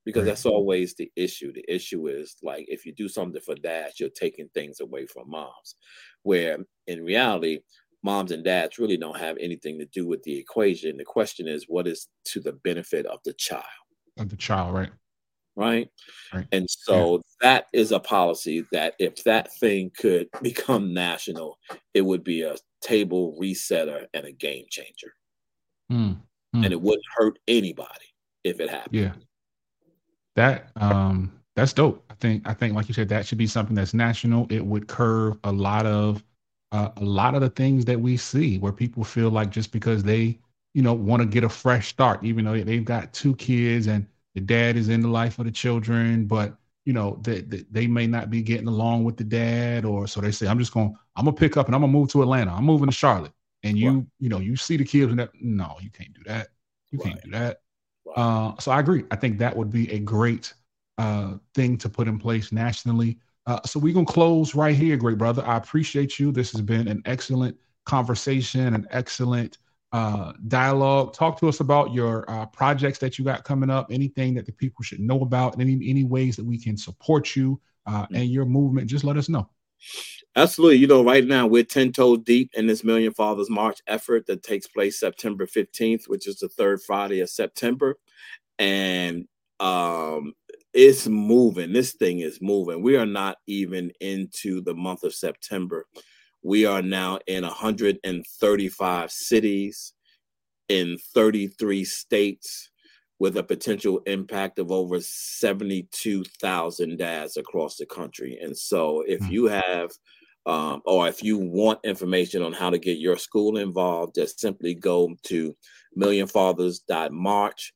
because that's always the issue. The issue is like if you do something for dads, you're taking things away from moms where in reality, moms and dads really don't have anything to do with the equation. The question is, what is to the benefit of the child? Of the child, right? Right. right. And so yeah. that is a policy that if that thing could [LAUGHS] become national, it would be a table resetter and a game changer. Mm, mm. And it wouldn't hurt anybody if it happened. Yeah. That um that's dope. I think I think like you said, that should be something that's national. It would curve a lot of uh, a lot of the things that we see where people feel like just because they you know want to get a fresh start, even though they've got two kids and the dad is in the life of the children, but you know that they, they, may not be getting along with the dad, or so they say, I'm just going, I'm gonna pick up and I'm gonna move to Atlanta. I'm moving to Charlotte, and you right. you know you see the kids and that no, you can't do that. You right. can't do that. Right. Uh, so I agree. I think that would be a great uh, thing to put in place nationally. Uh, so we're gonna close right here, great brother. I appreciate you. This has been an excellent conversation, an excellent uh, dialogue. Talk to us about your uh, projects that you got coming up. Anything that the people should know about. Any any ways that we can support you uh, and your movement. Just let us know. Absolutely. You know, right now we're 10 toes deep in this Million Fathers March effort that takes place September 15th, which is the third Friday of September. And um, it's moving. This thing is moving. We are not even into the month of September. We are now in 135 cities in 33 states with a potential impact of over 72,000 dads across the country. And so if hmm. you have um, or if you want information on how to get your school involved, just simply go to millionfathers.march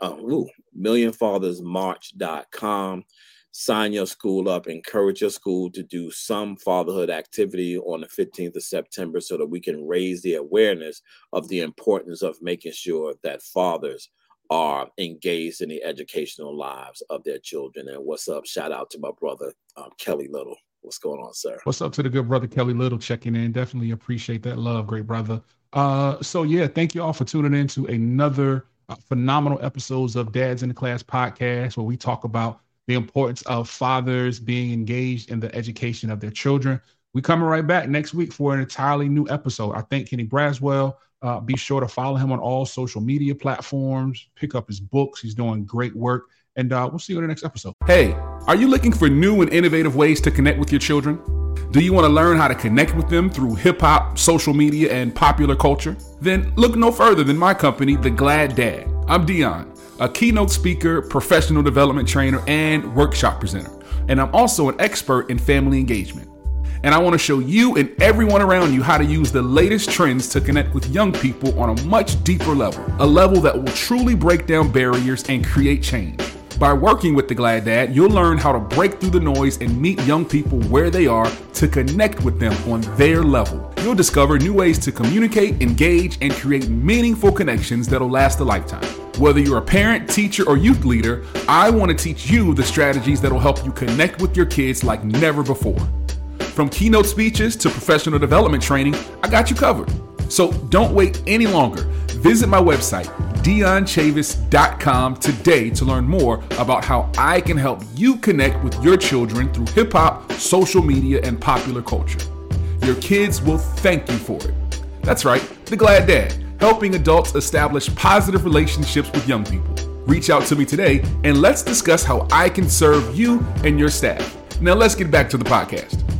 uh, ooh, millionfathersmarch.com. Sign your school up, encourage your school to do some fatherhood activity on the 15th of September so that we can raise the awareness of the importance of making sure that fathers are engaged in the educational lives of their children. And what's up? Shout out to my brother, um, Kelly Little. What's going on, sir? What's up to the good brother Kelly Little checking in? Definitely appreciate that love, great brother. Uh, so yeah, thank you all for tuning in to another uh, phenomenal episodes of Dads in the Class podcast where we talk about the importance of fathers being engaged in the education of their children. we coming right back next week for an entirely new episode. I thank Kenny Braswell. Uh, be sure to follow him on all social media platforms. Pick up his books. He's doing great work. And uh, we'll see you in the next episode. Hey, are you looking for new and innovative ways to connect with your children? Do you want to learn how to connect with them through hip hop, social media, and popular culture? Then look no further than my company, The Glad Dad. I'm Dion, a keynote speaker, professional development trainer, and workshop presenter. And I'm also an expert in family engagement. And I want to show you and everyone around you how to use the latest trends to connect with young people on a much deeper level, a level that will truly break down barriers and create change. By working with the Glad Dad, you'll learn how to break through the noise and meet young people where they are to connect with them on their level. You'll discover new ways to communicate, engage, and create meaningful connections that'll last a lifetime. Whether you're a parent, teacher, or youth leader, I want to teach you the strategies that'll help you connect with your kids like never before. From keynote speeches to professional development training, I got you covered. So don't wait any longer. Visit my website, DionChavis.com today to learn more about how I can help you connect with your children through hip hop, social media, and popular culture. Your kids will thank you for it. That's right, The Glad Dad, helping adults establish positive relationships with young people. Reach out to me today and let's discuss how I can serve you and your staff. Now let's get back to the podcast.